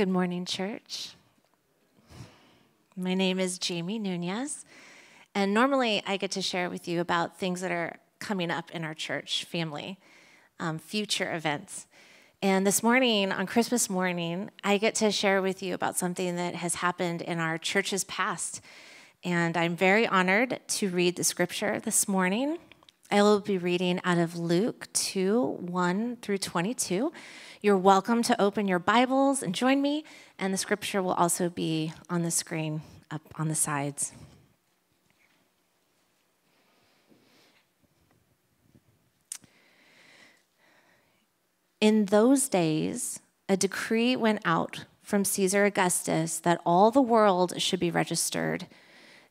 Good morning, church. My name is Jamie Nunez, and normally I get to share with you about things that are coming up in our church family, um, future events. And this morning, on Christmas morning, I get to share with you about something that has happened in our church's past. And I'm very honored to read the scripture this morning. I will be reading out of Luke 2 1 through 22. You're welcome to open your Bibles and join me, and the scripture will also be on the screen up on the sides. In those days, a decree went out from Caesar Augustus that all the world should be registered.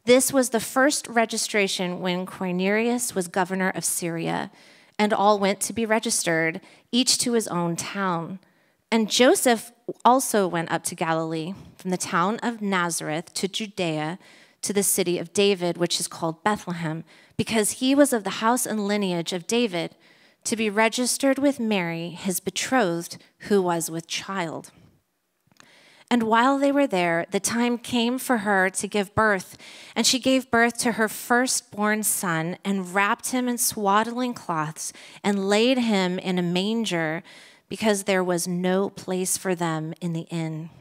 This was the first registration when Quirinius was governor of Syria and all went to be registered, each to his own town. And Joseph also went up to Galilee, from the town of Nazareth to Judea, to the city of David, which is called Bethlehem, because he was of the house and lineage of David, to be registered with Mary, his betrothed, who was with child. And while they were there, the time came for her to give birth. And she gave birth to her firstborn son and wrapped him in swaddling cloths and laid him in a manger because there was no place for them in the inn.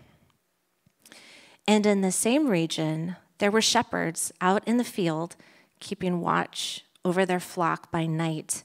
And in the same region, there were shepherds out in the field, keeping watch over their flock by night.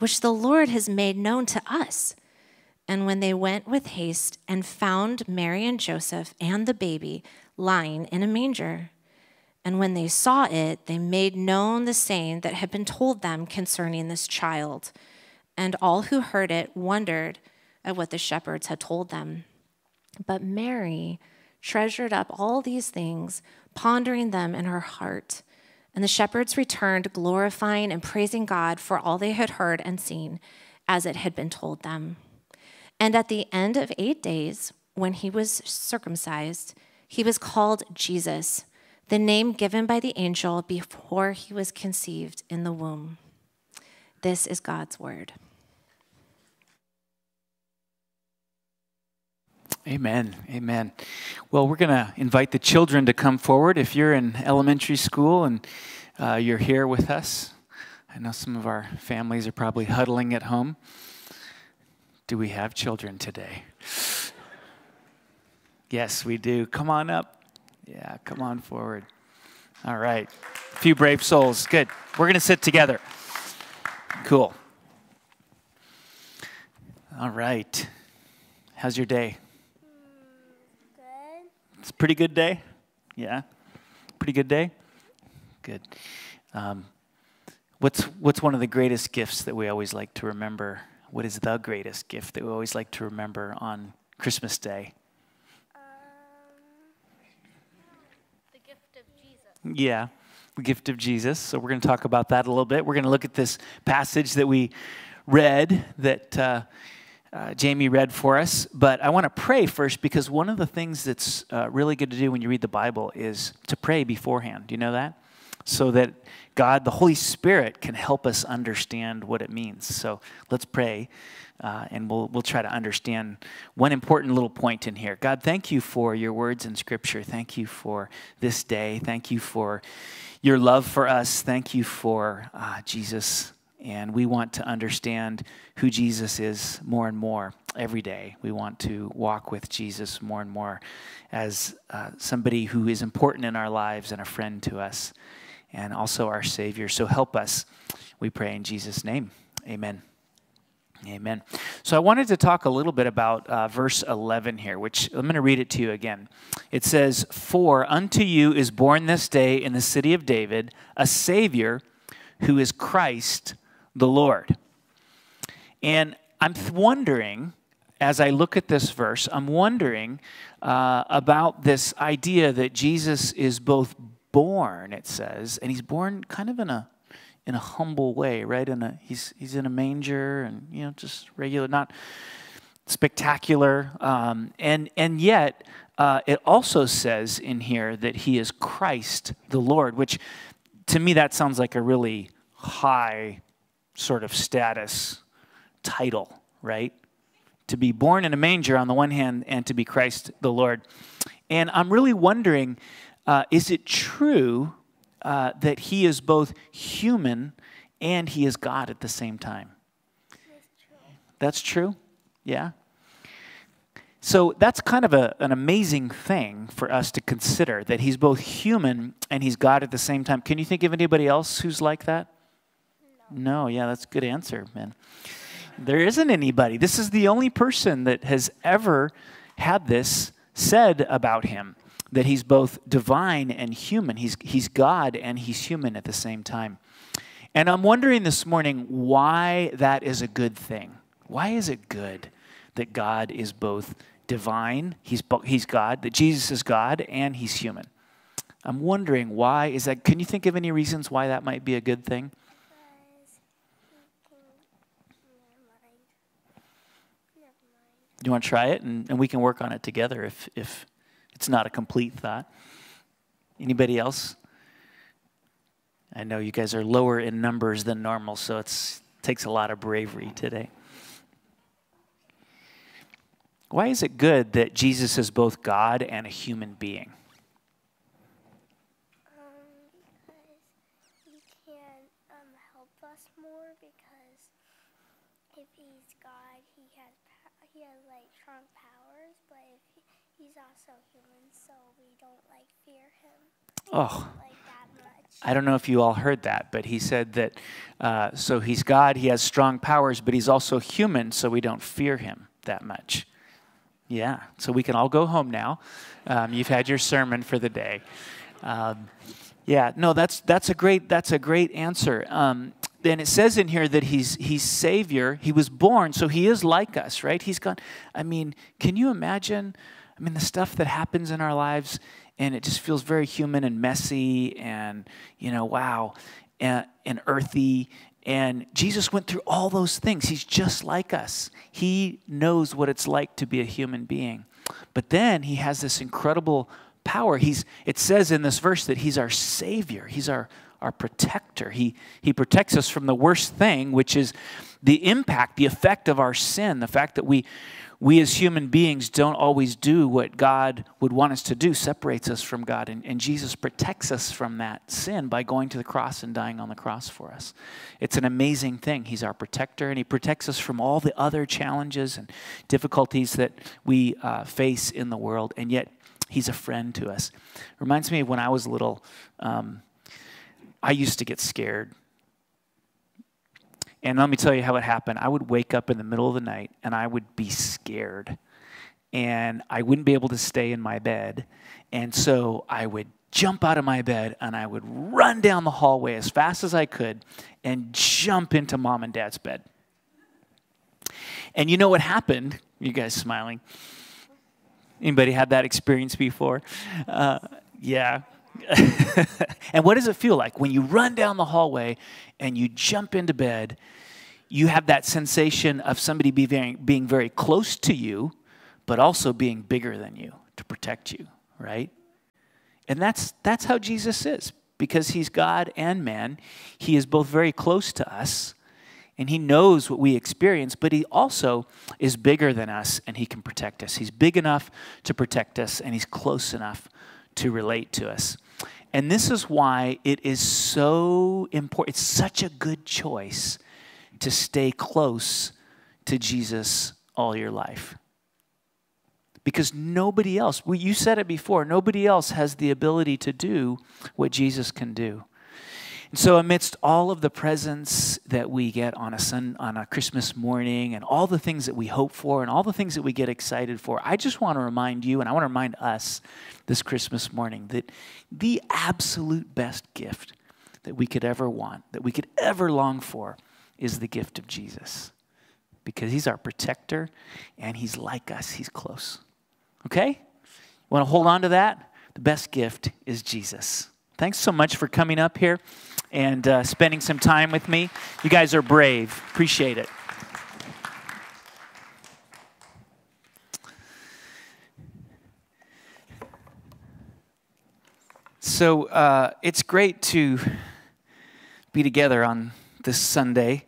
which the Lord has made known to us. And when they went with haste and found Mary and Joseph and the baby lying in a manger, and when they saw it, they made known the saying that had been told them concerning this child. And all who heard it wondered at what the shepherds had told them. But Mary treasured up all these things, pondering them in her heart. And the shepherds returned, glorifying and praising God for all they had heard and seen, as it had been told them. And at the end of eight days, when he was circumcised, he was called Jesus, the name given by the angel before he was conceived in the womb. This is God's word. Amen. Amen. Well, we're going to invite the children to come forward. If you're in elementary school and uh, you're here with us, I know some of our families are probably huddling at home. Do we have children today? Yes, we do. Come on up. Yeah, come on forward. All right. A few brave souls. Good. We're going to sit together. Cool. All right. How's your day? It's a pretty good day? Yeah? Pretty good day? Good. Um, what's, what's one of the greatest gifts that we always like to remember? What is the greatest gift that we always like to remember on Christmas Day? Um, the gift of Jesus. Yeah, the gift of Jesus. So we're going to talk about that a little bit. We're going to look at this passage that we read that. Uh, uh, Jamie read for us. But I want to pray first because one of the things that's uh, really good to do when you read the Bible is to pray beforehand. Do you know that? So that God, the Holy Spirit, can help us understand what it means. So let's pray. Uh, and we'll, we'll try to understand one important little point in here. God, thank you for your words in Scripture. Thank you for this day. Thank you for your love for us. Thank you for uh, Jesus and we want to understand who Jesus is more and more every day. We want to walk with Jesus more and more as uh, somebody who is important in our lives and a friend to us. and also our Savior. So help us, we pray in Jesus' name. Amen. Amen. So I wanted to talk a little bit about uh, verse 11 here, which I'm going to read it to you again. It says, For unto you is born this day in the city of David a Savior who is Christ the Lord. And I'm wondering, as I look at this verse, I'm wondering uh, about this idea that Jesus is both born, it says, and he's born kind of in a in a humble way, right? In a he's he's in a manger and you know just regular, not spectacular, um, and and yet uh, it also says in here that he is Christ the Lord, which to me that sounds like a really high sort of status title, right? To be born in a manger on the one hand, and to be Christ the Lord, and I'm really wondering, uh, is it true? uh, that he is both human and he is God at the same time. That's true? Yeah? So that's kind of a, an amazing thing for us to consider that he's both human and he's God at the same time. Can you think of anybody else who's like that? No, yeah, that's a good answer, man. There isn't anybody. This is the only person that has ever had this said about him that he's both divine and human. He's, he's God and he's human at the same time. And I'm wondering this morning why that is a good thing. Why is it good that God is both divine, he's, he's God, that Jesus is God, and he's human? I'm wondering why is that. Can you think of any reasons why that might be a good thing? Do you want to try it, and, and we can work on it together if, if it's not a complete thought. Anybody else? I know you guys are lower in numbers than normal, so it takes a lot of bravery today. Why is it good that Jesus is both God and a human being? Oh. I don't know if you all heard that, but he said that uh, so he's God, he has strong powers, but he's also human, so we don't fear him that much. Yeah, so we can all go home now. Um, you've had your sermon for the day. Um, yeah, no, that's that's a great that's a great answer. Um, it says in here that he's he's Savior. He was born, so he is like us, right? He's gone. I mean, can you imagine? I mean, the stuff that happens in our lives and it just feels very human and messy and you know wow and, and earthy. And jesus went through all those things. He's just like us. He knows what it's like to be a human being. But then he has this incredible power. He's it says in this verse that he's our savior. He's our our protector. He he protects us from the worst thing which is the impact the effect of our sin the fact that we we as human beings don't always do what God would want us to do, separates us from God. And, and, Jesus protects us from that sin by going to the cross and dying on the cross for us. It's an amazing thing. He's our protector, and He protects us from all the other challenges and difficulties that we uh, face in the world. And yet, He's a friend to us. Reminds me of when I was little, um, I used to get scared and let me tell you how it happened. I would wake up in the middle of the night and I would be scared. And I wouldn't be able to stay in my bed. And so I would jump out of my bed and I would run down the hallway as fast as I could and jump into mom and dad's bed. And you know what happened? You guys smiling. Anybody had that experience before? Uh, yeah. and what does it feel like when you run down the hallway and you jump into bed? You have that sensation of somebody be very, being very close to you, but also being bigger than you to protect you, right? And that's, that's how Jesus is. Because he's God and man, he is both very close to us and he knows what we experience, but he also is bigger than us and he can protect us. He's big enough to protect us and he's close enough to relate to us. And this is why it is so important. It's such a good choice to stay close to Jesus all your life. Because nobody else, well, you said it before, nobody else has the ability to do what Jesus can do. And so, amidst all of the presents that we get on a sun, on a Christmas morning, and all the things that we hope for, and all the things that we get excited for, I just want to remind you, and I want to remind us this Christmas morning, that the absolute best gift that we could ever want, that we could ever long for, is the gift of Jesus, because He's our protector, and He's like us. He's close. Okay, want to hold on to that? The best gift is Jesus. Thanks so much for coming up here and uh, spending some time with me. You guys are brave. Appreciate it. So uh, it's great to be together on this Sunday.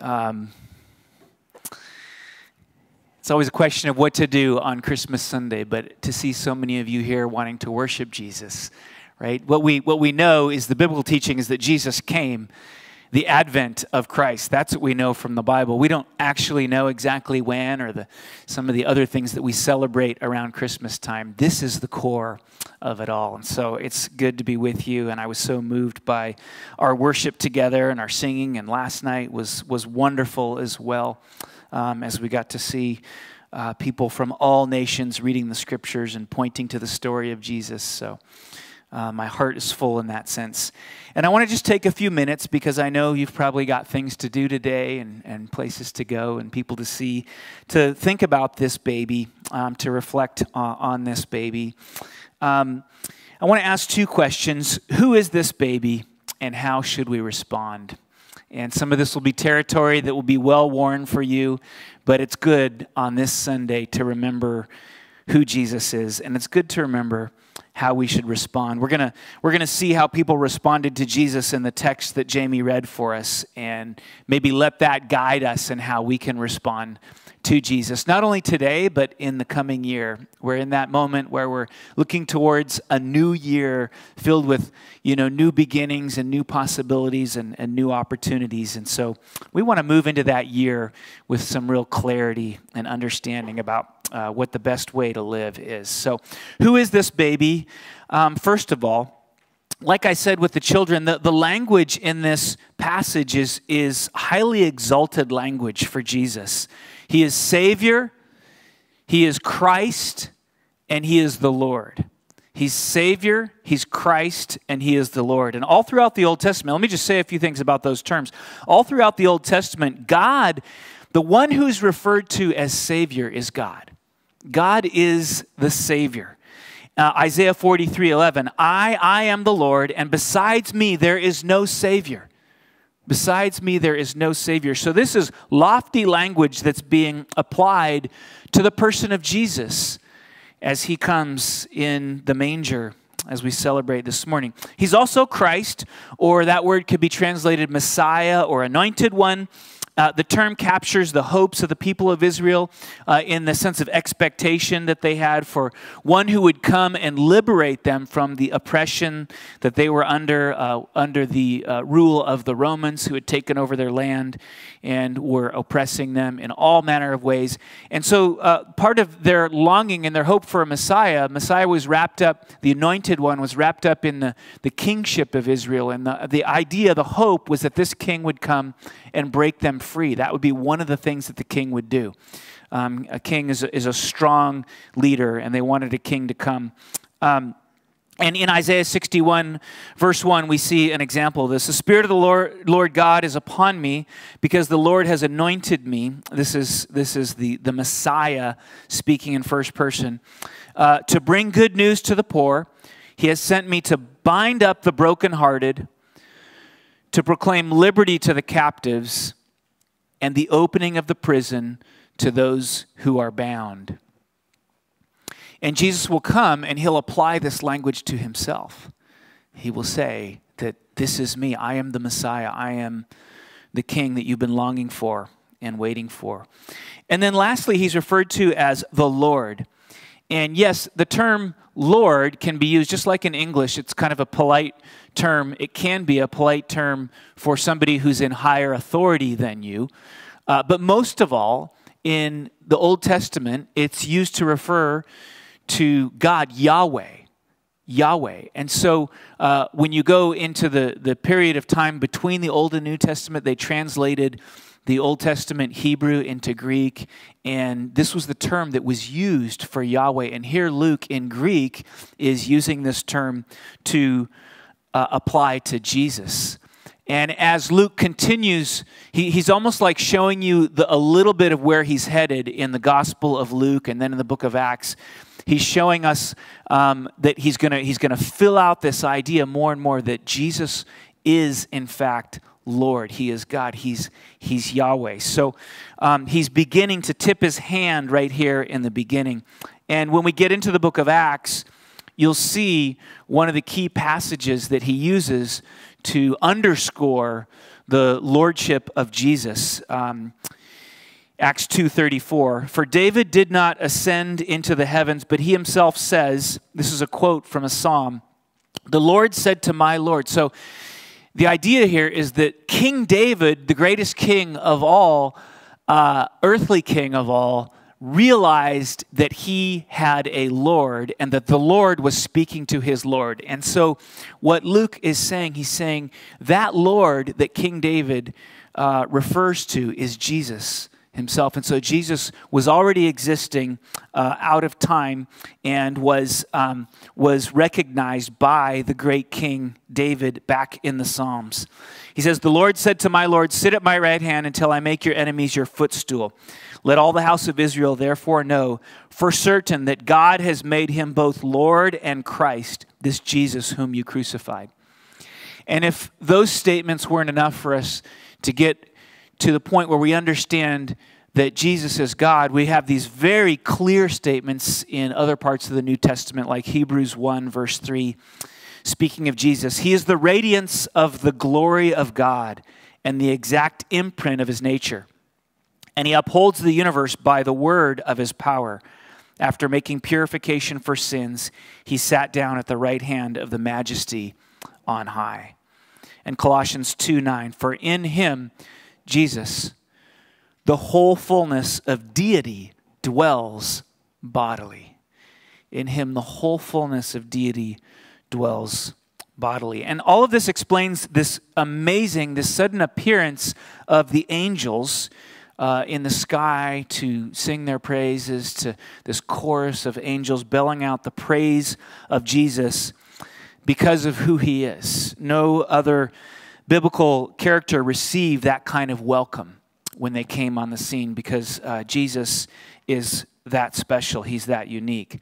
Um, it's always a question of what to do on Christmas Sunday, but to see so many of you here wanting to worship Jesus right? What we, what we know is the biblical teaching is that Jesus came, the advent of Christ. That's what we know from the Bible. We don't actually know exactly when or the, some of the other things that we celebrate around Christmas time. This is the core of it all. And so it's good to be with you. And I was so moved by our worship together and our singing. And last night was, was wonderful as well um, as we got to see. Uh, people from all nations reading the scriptures and pointing to the story of Jesus. So, uh, my heart is full in that sense. And I want to just take a few minutes because I know you've probably got things to do today and, and places to go and people to see, to think about this baby, um, to reflect uh, on this baby. Um, I want to ask two questions Who is this baby and how should we respond? And some of this will be territory that will be well worn for you, but it's good on this Sunday to remember who Jesus is. And it's good to remember how we should respond. We're going to we're going to see how people responded to Jesus in the text that Jamie read for us and maybe let that guide us in how we can respond to Jesus, not only today, but in the coming year. We're in that moment where we're looking towards a new year filled with, you know, new beginnings and new possibilities and, and new opportunities. And so we want to move into that year with some real clarity and understanding about uh, what the best way to live is. So, who is this baby? Um, first of all, like I said with the children, the, the language in this passage is, is highly exalted language for Jesus. He is Savior, He is Christ, and He is the Lord. He's Savior, He's Christ, and He is the Lord. And all throughout the Old Testament, let me just say a few things about those terms. All throughout the Old Testament, God, the one who's referred to as Savior, is God. God is the Savior. Uh, Isaiah 43 11, I, I am the Lord, and besides me there is no Savior. Besides me there is no Savior. So this is lofty language that's being applied to the person of Jesus as he comes in the manger as we celebrate this morning. He's also Christ, or that word could be translated Messiah or anointed one. Uh, the term captures the hopes of the people of Israel uh, in the sense of expectation that they had for one who would come and liberate them from the oppression that they were under, uh, under the uh, rule of the Romans who had taken over their land and were oppressing them in all manner of ways. And so, uh, part of their longing and their hope for a Messiah, Messiah was wrapped up, the anointed one was wrapped up in the, the kingship of Israel. And the, the idea, the hope was that this king would come and break them free. That would be one of the things that the king would do. Um, a king is a, is a strong leader, and they wanted a king to come. Um, and in Isaiah 61, verse 1, we see an example of this. The Spirit of the Lord, Lord God is upon me because the Lord has anointed me. This is, this is the, the Messiah speaking in first person. Uh, to bring good news to the poor. He has sent me to bind up the brokenhearted, to proclaim liberty to the captives and the opening of the prison to those who are bound. And Jesus will come and he'll apply this language to himself. He will say that this is me. I am the Messiah. I am the king that you've been longing for and waiting for. And then lastly, he's referred to as the Lord. And yes, the term Lord can be used just like in English. It's kind of a polite term. It can be a polite term for somebody who's in higher authority than you. Uh, but most of all, in the Old Testament, it's used to refer to God, Yahweh, Yahweh. And so uh, when you go into the, the period of time between the Old and New Testament, they translated the Old Testament Hebrew into Greek, and this was the term that was used for Yahweh. And here Luke in Greek is using this term to uh, apply to Jesus. And as Luke continues, he, he's almost like showing you the, a little bit of where he's headed in the Gospel of Luke and then in the book of Acts. He's showing us um, that he's going he's gonna fill out this idea more and more that Jesus is, in fact, Lord. He is God. He's, he's Yahweh. So um, he's beginning to tip his hand right here in the beginning. And when we get into the book of Acts, you'll see one of the key passages that he uses to underscore the lordship of Jesus. Um, Acts 2:34 For David did not ascend into the heavens but he himself says this is a quote from a psalm the Lord said to my Lord so the idea here is that King David, the greatest king of all, uh, earthly king of all, realized that he had a Lord and that the Lord was speaking to his Lord. And so, what Luke is saying, he's saying that Lord that King David uh, refers to is Jesus himself. And so Jesus was already existing uh, out of time and was, um, was recognized by the great King David back in the Psalms. He says, The Lord said to my Lord, Sit at my right hand until I make your enemies your footstool. Let all the house of Israel therefore know for certain that God has made him both Lord and Christ, this Jesus whom you crucified. And if those statements weren't enough for us to get to the point where we understand that Jesus is God, we have these very clear statements in other parts of the New Testament, like Hebrews 1, verse 3, speaking of Jesus. He is the radiance of the glory of God and the exact imprint of his nature. And he upholds the universe by the word of his power. After making purification for sins, he sat down at the right hand of the majesty on high. And Colossians 2 9, for in him, Jesus, the whole fullness of deity dwells bodily. In him, the whole fullness of deity dwells bodily. And all of this explains this amazing, this sudden appearance of the angels uh, in the sky to sing their praises, to this chorus of angels belling out the praise of Jesus because of who he is. No other biblical character received that kind of welcome when they came on the scene because uh, Jesus is that special. He's that unique.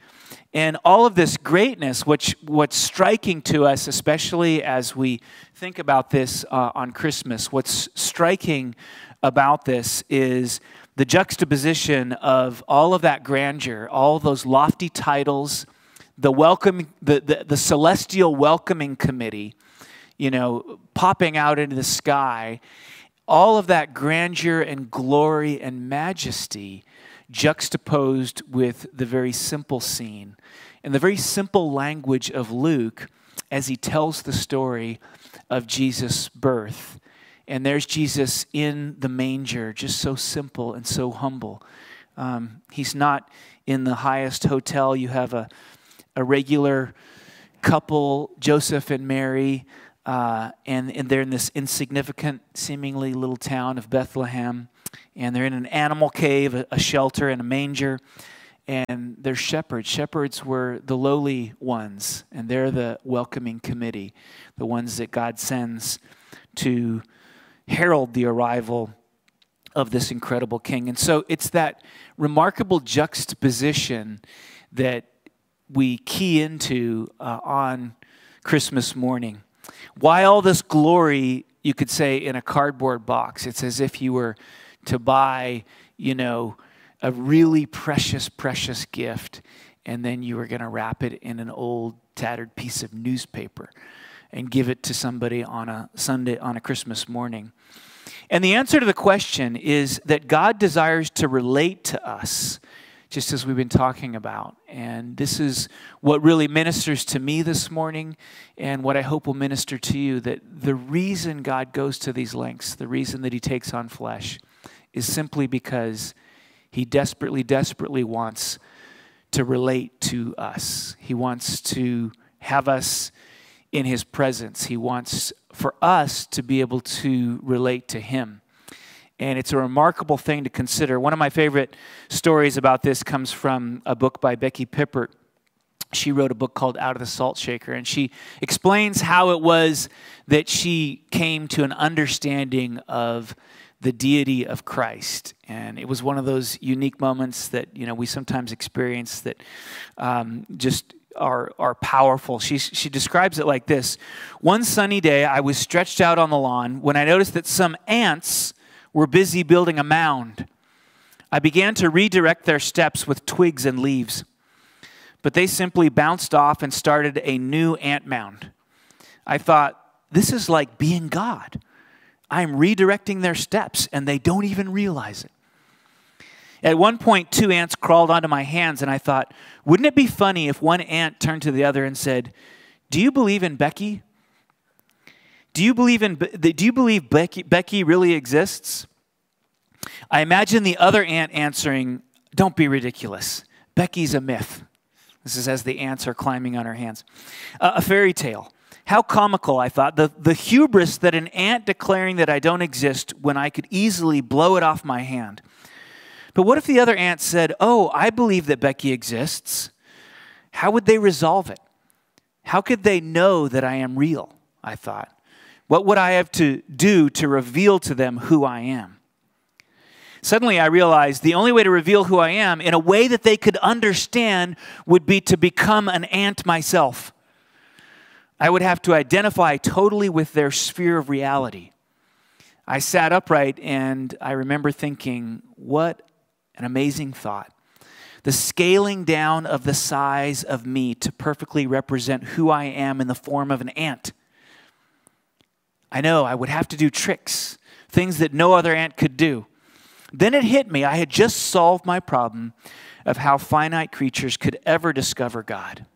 And all of this greatness, which what's striking to us, especially as we think about this uh, on Christmas, what's striking about this is the juxtaposition of all of that grandeur, all those lofty titles, the welcome, the, the, the celestial welcoming committee, you know, popping out into the sky, all of that grandeur and glory and majesty juxtaposed with the very simple scene and the very simple language of Luke as he tells the story of Jesus' birth. And there's Jesus in the manger, just so simple and so humble. Um, he's not in the highest hotel. You have a, a regular couple, Joseph and Mary, uh, and, and they're in this insignificant, seemingly little town of Bethlehem. And they're in an animal cave, a, a shelter, and a manger. And they're shepherds. Shepherds were the lowly ones, and they're the welcoming committee, the ones that God sends to herald the arrival of this incredible king. And so it's that remarkable juxtaposition that we key into uh, on Christmas morning. Why all this glory, you could say, in a cardboard box? It's as if you were to buy, you know, a really precious, precious gift, and then you were going to wrap it in an old, tattered piece of newspaper and give it to somebody on a Sunday, on a Christmas morning. And the answer to the question is that God desires to relate to us just as we've been talking about. And this is what really ministers to me this morning, and what I hope will minister to you that the reason God goes to these lengths, the reason that He takes on flesh, is simply because He desperately, desperately wants to relate to us. He wants to have us in his presence. He wants for us to be able to relate to him. And it's a remarkable thing to consider. One of my favorite stories about this comes from a book by Becky Pippert. She wrote a book called Out of the Salt Shaker, and she explains how it was that she came to an understanding of the deity of Christ. And it was one of those unique moments that, you know, we sometimes experience that um, just are, are powerful. She, she describes it like this One sunny day, I was stretched out on the lawn when I noticed that some ants were busy building a mound. I began to redirect their steps with twigs and leaves, but they simply bounced off and started a new ant mound. I thought, this is like being God. I'm redirecting their steps, and they don't even realize it. At one point, two ants crawled onto my hands, and I thought, wouldn't it be funny if one ant turned to the other and said, Do you believe in Becky? Do you believe in do you believe Becky, Becky really exists? I imagine the other ant answering, Don't be ridiculous. Becky's a myth. This is as the ants are climbing on her hands. Uh, a fairy tale. How comical, I thought. The, the hubris that an ant declaring that I don't exist when I could easily blow it off my hand. But what if the other ants said, Oh, I believe that Becky exists? How would they resolve it? How could they know that I am real? I thought. What would I have to do to reveal to them who I am? Suddenly, I realized the only way to reveal who I am in a way that they could understand would be to become an ant myself. I would have to identify totally with their sphere of reality. I sat upright and I remember thinking, what an amazing thought. The scaling down of the size of me to perfectly represent who I am in the form of an ant. I know I would have to do tricks, things that no other ant could do. Then it hit me. I had just solved my problem of how finite creatures could ever discover God.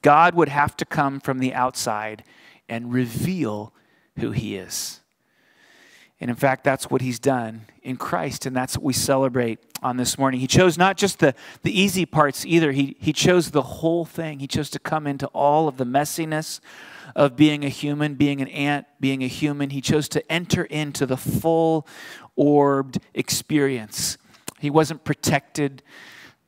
God would have to come from the outside and reveal who He is. And in fact, that's what He's done in Christ, and that's what we celebrate on this morning. He chose not just the, the easy parts either, he, he chose the whole thing. He chose to come into all of the messiness of being a human, being an ant, being a human. He chose to enter into the full orbed experience. He wasn't protected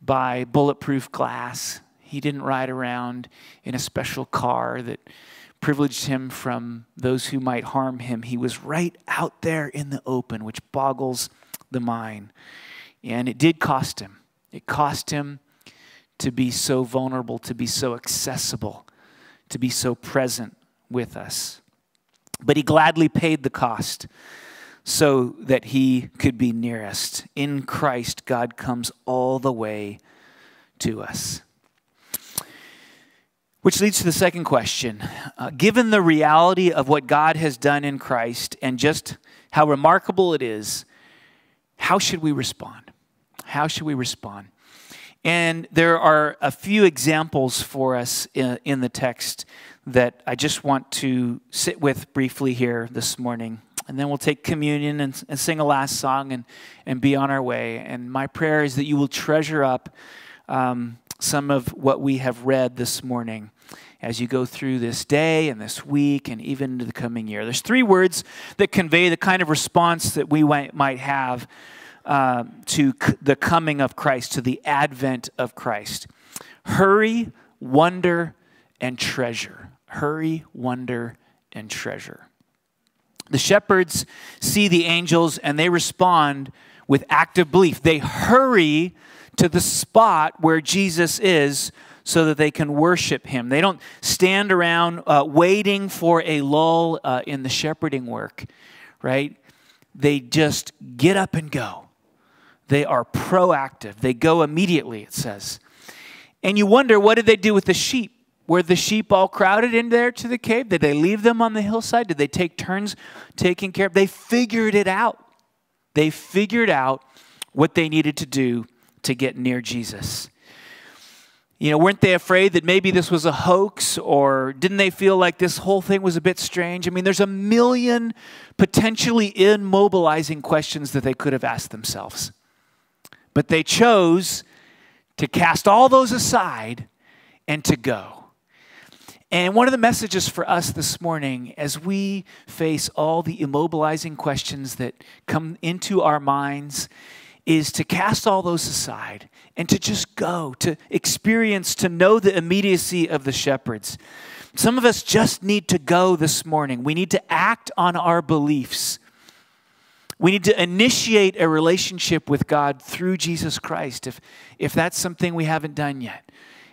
by bulletproof glass. He didn't ride around in a special car that privileged him from those who might harm him. He was right out there in the open, which boggles the mind. And it did cost him. It cost him to be so vulnerable, to be so accessible, to be so present with us. But he gladly paid the cost so that he could be nearest. In Christ, God comes all the way to us. Which leads to the second question. Uh, given the reality of what God has done in Christ and just how remarkable it is, how should we respond? How should we respond? And there are a few examples for us in, in, the text that I just want to sit with briefly here this morning. And then we'll take communion and, and sing a last song and, and be on our way. And my prayer is that you will treasure up um, some of what we have read this morning as you go through this day and this week and even into the coming year. There's three words that convey the kind of response that we might have uh, to c- the coming of Christ, to the advent of Christ. Hurry, wonder, and treasure. Hurry, wonder, and treasure. The shepherds see the angels and they respond with active belief. They hurry to the spot where Jesus is so that they can worship him. They don't stand around uh, waiting for a lull uh, in the shepherding work, right? They just get up and go. They are proactive. They go immediately, it says. And you wonder, what did they do with the sheep? Were the sheep all crowded in there to the cave? Did they leave them on the hillside? Did they take turns taking care of? They figured it out. They figured out what they needed to do to get near Jesus. You know, weren't they afraid that maybe this was a hoax or didn't they feel like this whole thing was a bit strange? I mean, there's a million potentially immobilizing questions that they could have asked themselves. But they chose to cast all those aside and to go. And one of the messages for us this morning, as we face all the immobilizing questions that come into our minds, is to cast all those aside and to just go, to experience, to know the immediacy of the shepherds. Some of us just need to go this morning. We need to act on our beliefs. We need to initiate a relationship with God through Jesus Christ if, if that's something we haven't done yet.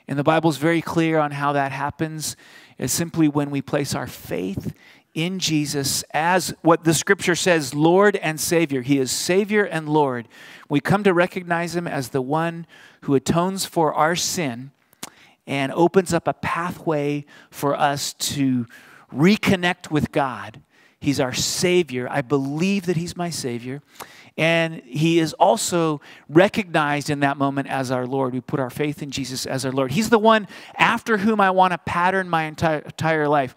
And the Bible's very clear on how that happens. It's simply when we place our faith in Jesus as what the scripture says, Lord and Savior. He is Savior and Lord. We come to recognize Him as the one who atones for our sin and opens up a pathway for us to reconnect with God. He's our Savior. I believe that He's my Savior. And He is also recognized in that moment as our Lord. We put our faith in Jesus as our Lord. He's the one after whom I want to pattern my entire, entire life.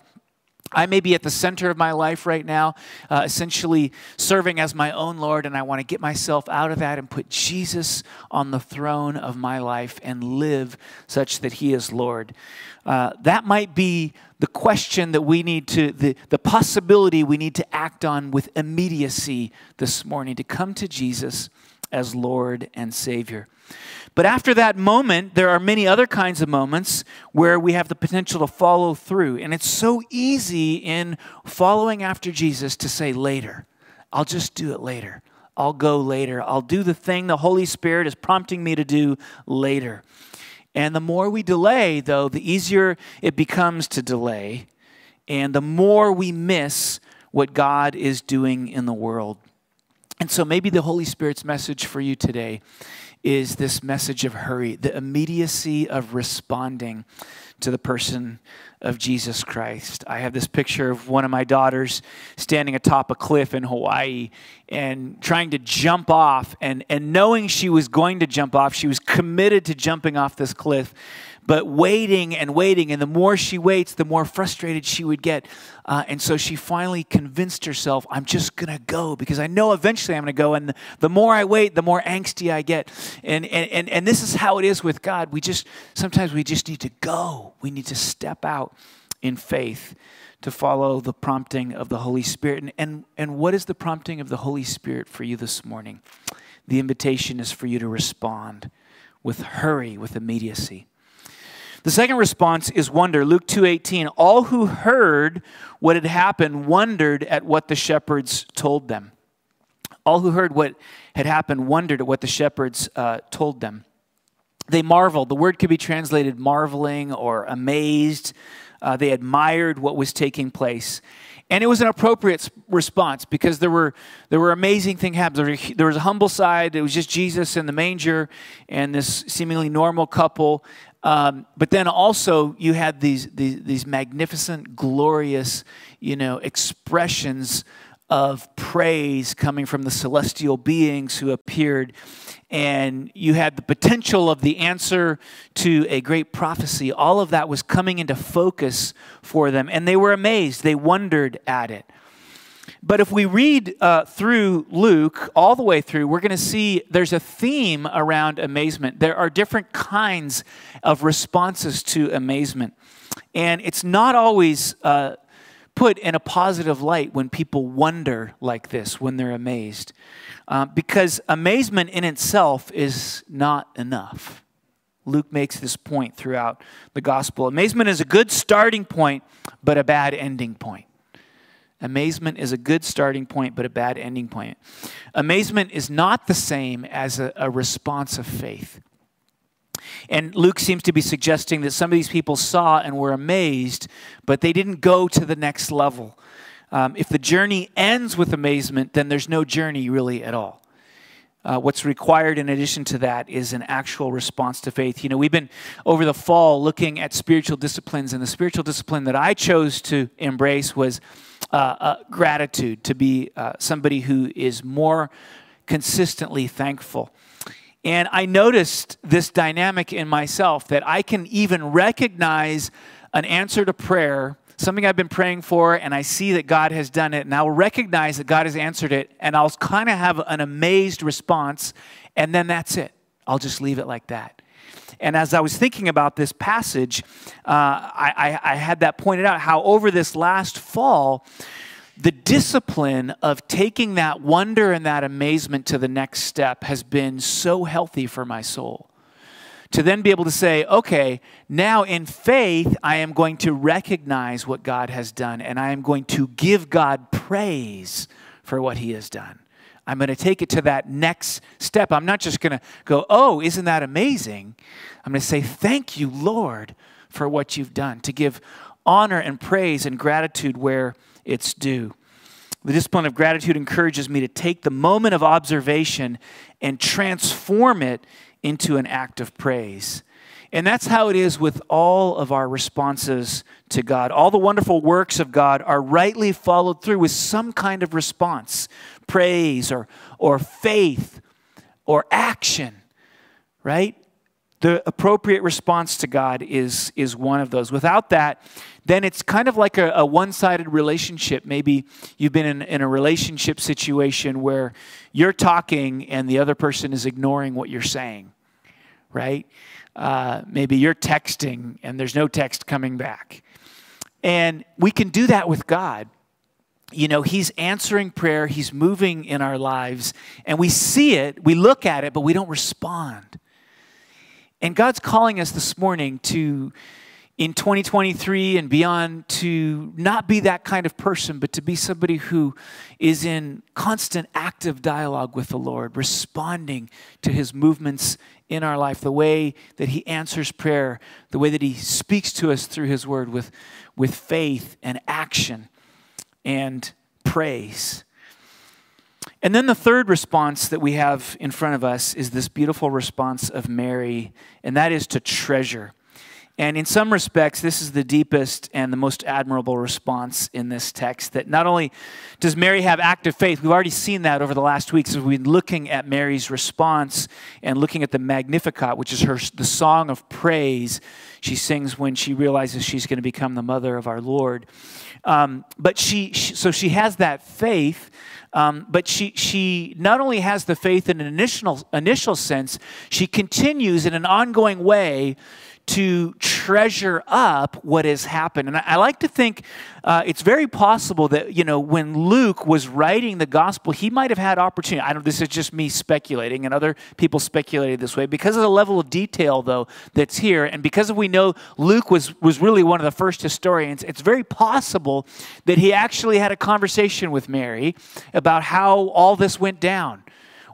I may be at the center of my life right now, uh, essentially serving as my own Lord, and I want to get myself out of that and put Jesus on the throne of my life and live such that He is Lord. Uh, that might be the question that we need to, the, the possibility we need to act on with immediacy this morning to come to Jesus as Lord and Savior. But after that moment, there are many other kinds of moments where we have the potential to follow through. And it's so easy in following after Jesus to say later. I'll just do it later. I'll go later. I'll do the thing the Holy Spirit is prompting me to do later. And the more we delay, though, the easier it becomes to delay. And the more we miss what God is doing in the world. And so maybe the Holy Spirit's message for you today is this message of hurry, the immediacy of responding to the person of Jesus Christ. I have this picture of one of my daughters standing atop a cliff in Hawaii and trying to jump off and, and knowing she was going to jump off, she was committed to jumping off this cliff but waiting and waiting. And the more she waits, the more frustrated she would get. Uh, and so she finally convinced herself, I'm just going to go because I know eventually I'm going to go. And the more I wait, the more angsty I get. And, and, and, and this is how it is with God. We just, sometimes we just need to go, we need to step out in faith to follow the prompting of the Holy Spirit. And, and, and what is the prompting of the Holy Spirit for you this morning? The invitation is for you to respond with hurry, with immediacy. The second response is wonder. Luke 2:18, all who heard what had happened wondered at what the shepherds told them. All who heard what had happened wondered at what the shepherds uh, told them. They marveled. The word could be translated marveling or amazed. Uh, they admired what was taking place. And it was an appropriate response because there were, there were amazing things happening. There, there was a humble side. It was just Jesus in the manger and this seemingly normal couple. Um, but then also you had these, these, these magnificent, glorious, you know, expressions of praise coming from the celestial beings who appeared. And you had the potential of the answer to a great prophecy. All of that was coming into focus for them. And they were amazed. They wondered at it. But if we read uh, through Luke all the way through, we're going to see there's a theme around amazement. There are different kinds of responses to amazement. And it's not always uh, put in a positive light when people wonder like this, when they're amazed. Uh, because amazement in itself is not enough. Luke makes this point throughout the gospel. Amazement is a good starting point, but a bad ending point. Amazement is a good starting point, but a bad ending point. Amazement is not the same as a, a, response of faith. And Luke seems to be suggesting that some of these people saw and were amazed, but they didn't go to the next level. Um, if the journey ends with amazement, then there's no journey really at all. Uh, what's required in addition to that is an actual response to faith. You know, we've been over the fall looking at spiritual disciplines, and the spiritual discipline that I chose to embrace was uh, uh, gratitude, to be uh, somebody who is more consistently thankful. And I noticed this dynamic in myself that I can even recognize an answer to prayer something I've been praying for, and I see that God has done it, and I'll recognize that God has answered it, and I'll kind of have an amazed response, and then that's it. I'll just leave it like that. And as I was thinking about this passage, uh, I, I, I had that pointed out how over this last fall, the discipline of taking that wonder and that amazement to the next step has been so healthy for my soul. To then be able to say, okay, now in faith, I am going to recognize what God has done and I am going to give God praise for what he has done. I'm going to take it to that next step. I'm not just going to go, oh, isn't that amazing? I'm going to say, thank you, Lord, for what you've done, to give honor and praise and gratitude where it's due. The discipline of gratitude encourages me to take the moment of observation and transform it into an act of praise. And that's how it is with all of our responses to God. All the wonderful works of God are rightly followed through with some kind of response praise or, or faith or action, right? The appropriate response to God is, is one of those. Without that, then it's kind of like a, a one sided relationship. Maybe you've been in, in a relationship situation where you're talking and the other person is ignoring what you're saying, right? Uh, maybe you're texting and there's no text coming back. And we can do that with God you know, He's answering prayer, He's moving in our lives, and we see it, we look at it, but we don't respond. And God's calling us this morning to, in 2023 and beyond, to not be that kind of person, but to be somebody who is in constant active dialogue with the Lord, responding to His movements in our life, the way that He answers prayer, the way that He speaks to us through His Word with, with faith and action and praise. And then the third response that we have in front of us is this beautiful response of Mary, and that is to treasure. And in some respects, this is the deepest and the most admirable response in this text. That not only does Mary have active faith, we've already seen that over the last weeks as we've been looking at Mary's response and looking at the Magnificat, which is her the song of praise she sings when she realizes she's going to become the mother of our Lord. Um, but she, she, so she has that faith. Um, but she, she not only has the faith in an initial, initial sense, she continues in an ongoing way to treasure up what has happened. And I, I like to think uh, it's very possible that, you know, when Luke was writing the gospel, he might have had opportunity. I don't, this is just me speculating, and other people speculated this way. Because of the level of detail, though, that's here, and because we know Luke was, was really one of the first historians, it's very possible that he actually had a conversation with Mary about how all this went down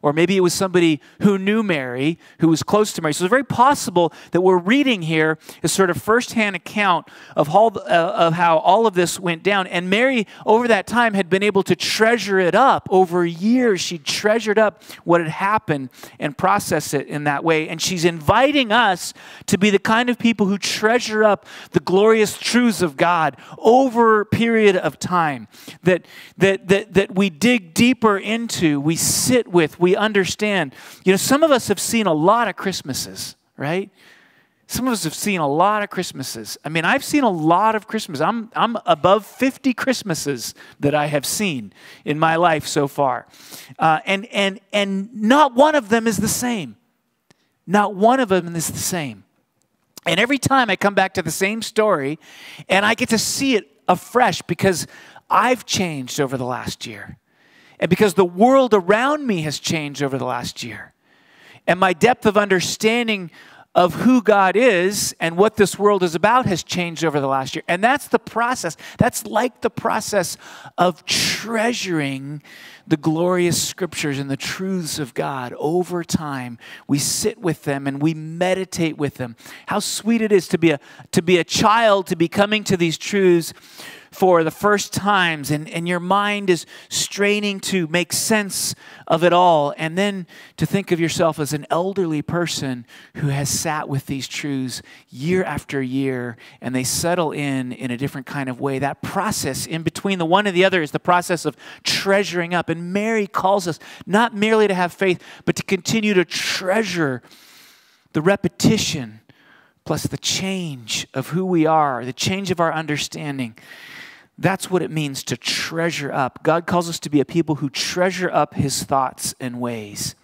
or maybe it was somebody who knew Mary, who was close to Mary. So it's very possible that we're reading here a sort of firsthand account of, all, uh, of how all of this went down. And Mary, over that time, had been able to treasure it up. Over years, she treasured up what had happened and process it in that way. And she's inviting us to be the kind of people who treasure up the glorious truths of God over a period of time, that, that, that, that we dig deeper into, we sit with, we we understand. You know, some of us have seen a lot of Christmases, right? Some of us have seen a lot of Christmases. I mean, I've seen a lot of Christmases. I'm, I'm above 50 Christmases that I have seen in my life so far. Uh, and, and, and not one of them is the same. Not one of them is the same. And every time I come back to the same story and I get to see it afresh because I've changed over the last year and because the world around me has changed over the last year. And my depth of understanding of who God is and what this world is about has changed over the last year. And that's the process. That's like the process of treasuring the glorious scriptures and the truths of God over time. We sit with them and we meditate with them. How sweet it is to be a to be a child to be coming to these truths for the first times, and, and your mind is straining to make sense of it all, and then to think of yourself as an elderly person who has sat with these truths year after year, and they settle in in a different kind of way. That process in between the one and the other is the process of treasuring up. And Mary calls us not merely to have faith, but to continue to treasure the repetition plus the change of who we are, the change of our understanding. That's what it means to treasure up. God calls us to be a people who treasure up his thoughts and ways.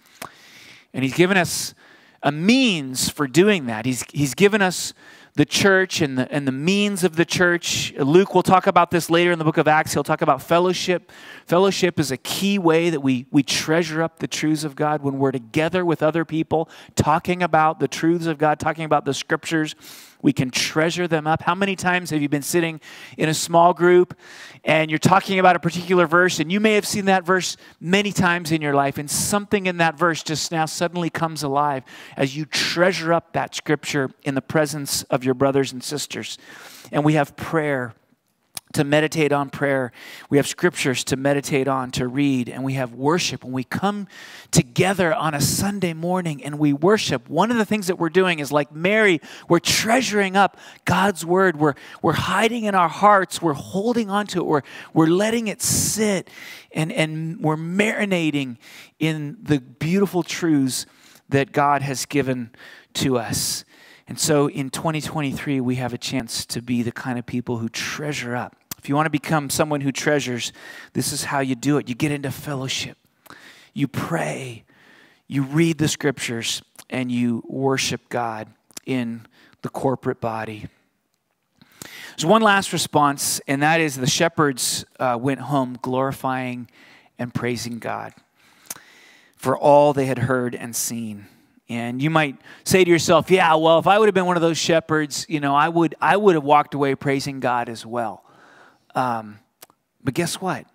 And he's given us a means for doing that. He's, he's given us the church and the, and the means of the church. Luke will talk about this later in the book of Acts. He'll talk about fellowship. Fellowship is a key way that we, we treasure up the truths of God when we're together with other people, talking about the truths of God, talking about the scriptures. We can treasure them up. How many times have you been sitting in a small group and you're talking about a particular verse, and you may have seen that verse many times in your life, and something in that verse just now suddenly comes alive as you treasure up that scripture in the presence of your brothers and sisters? And we have prayer to meditate on prayer. We have scriptures to meditate on, to read, and we have worship. When we come together on a Sunday morning and we worship, one of the things that we're doing is like Mary, we're treasuring up God's word. We're, we're hiding in our hearts, we're holding on to it, we're, we're letting it sit, and, and we're marinating in the beautiful truths that God has given to us. And so in 2023, we have a chance to be the kind of people who treasure up. If you want to become someone who treasures, this is how you do it. You get into fellowship, you pray, you read the scriptures, and you worship God in the corporate body. There's one last response, and that is the shepherds uh, went home glorifying and praising God for all they had heard and seen. And you might say to yourself, yeah, well, if I would have been one of those shepherds, you know, I would, I would have walked away praising God as well. Um, but guess what?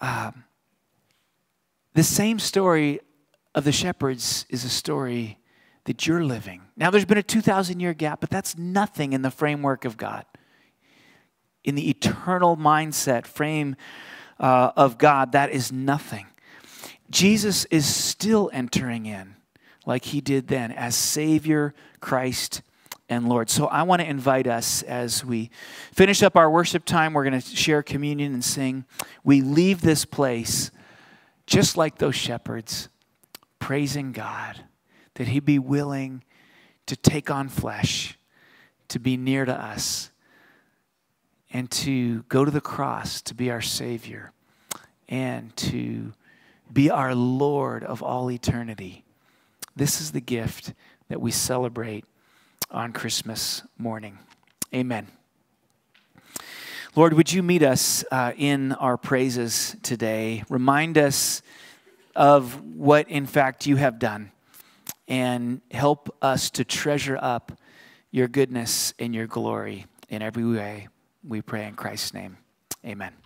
Um, the same story of the shepherds is a story that you're living. Now, there's been a 2,000 year gap, but that's nothing in the framework of God. In the eternal mindset frame uh, of God, that is nothing. Jesus is still entering in like he did then as Savior, Christ, and Lord. So I want to invite us as we finish up our worship time, we're going to share communion and sing. We leave this place just like those shepherds, praising God that he be willing to take on flesh, to be near to us, and to go to the cross to be our Savior, and to be our Lord of all eternity. This is the gift that we celebrate on Christmas morning. Amen. Lord, would you meet us uh, in our praises today? Remind us of what, in fact, you have done and help us to treasure up your goodness and your glory in every way. We pray in Christ's name. Amen.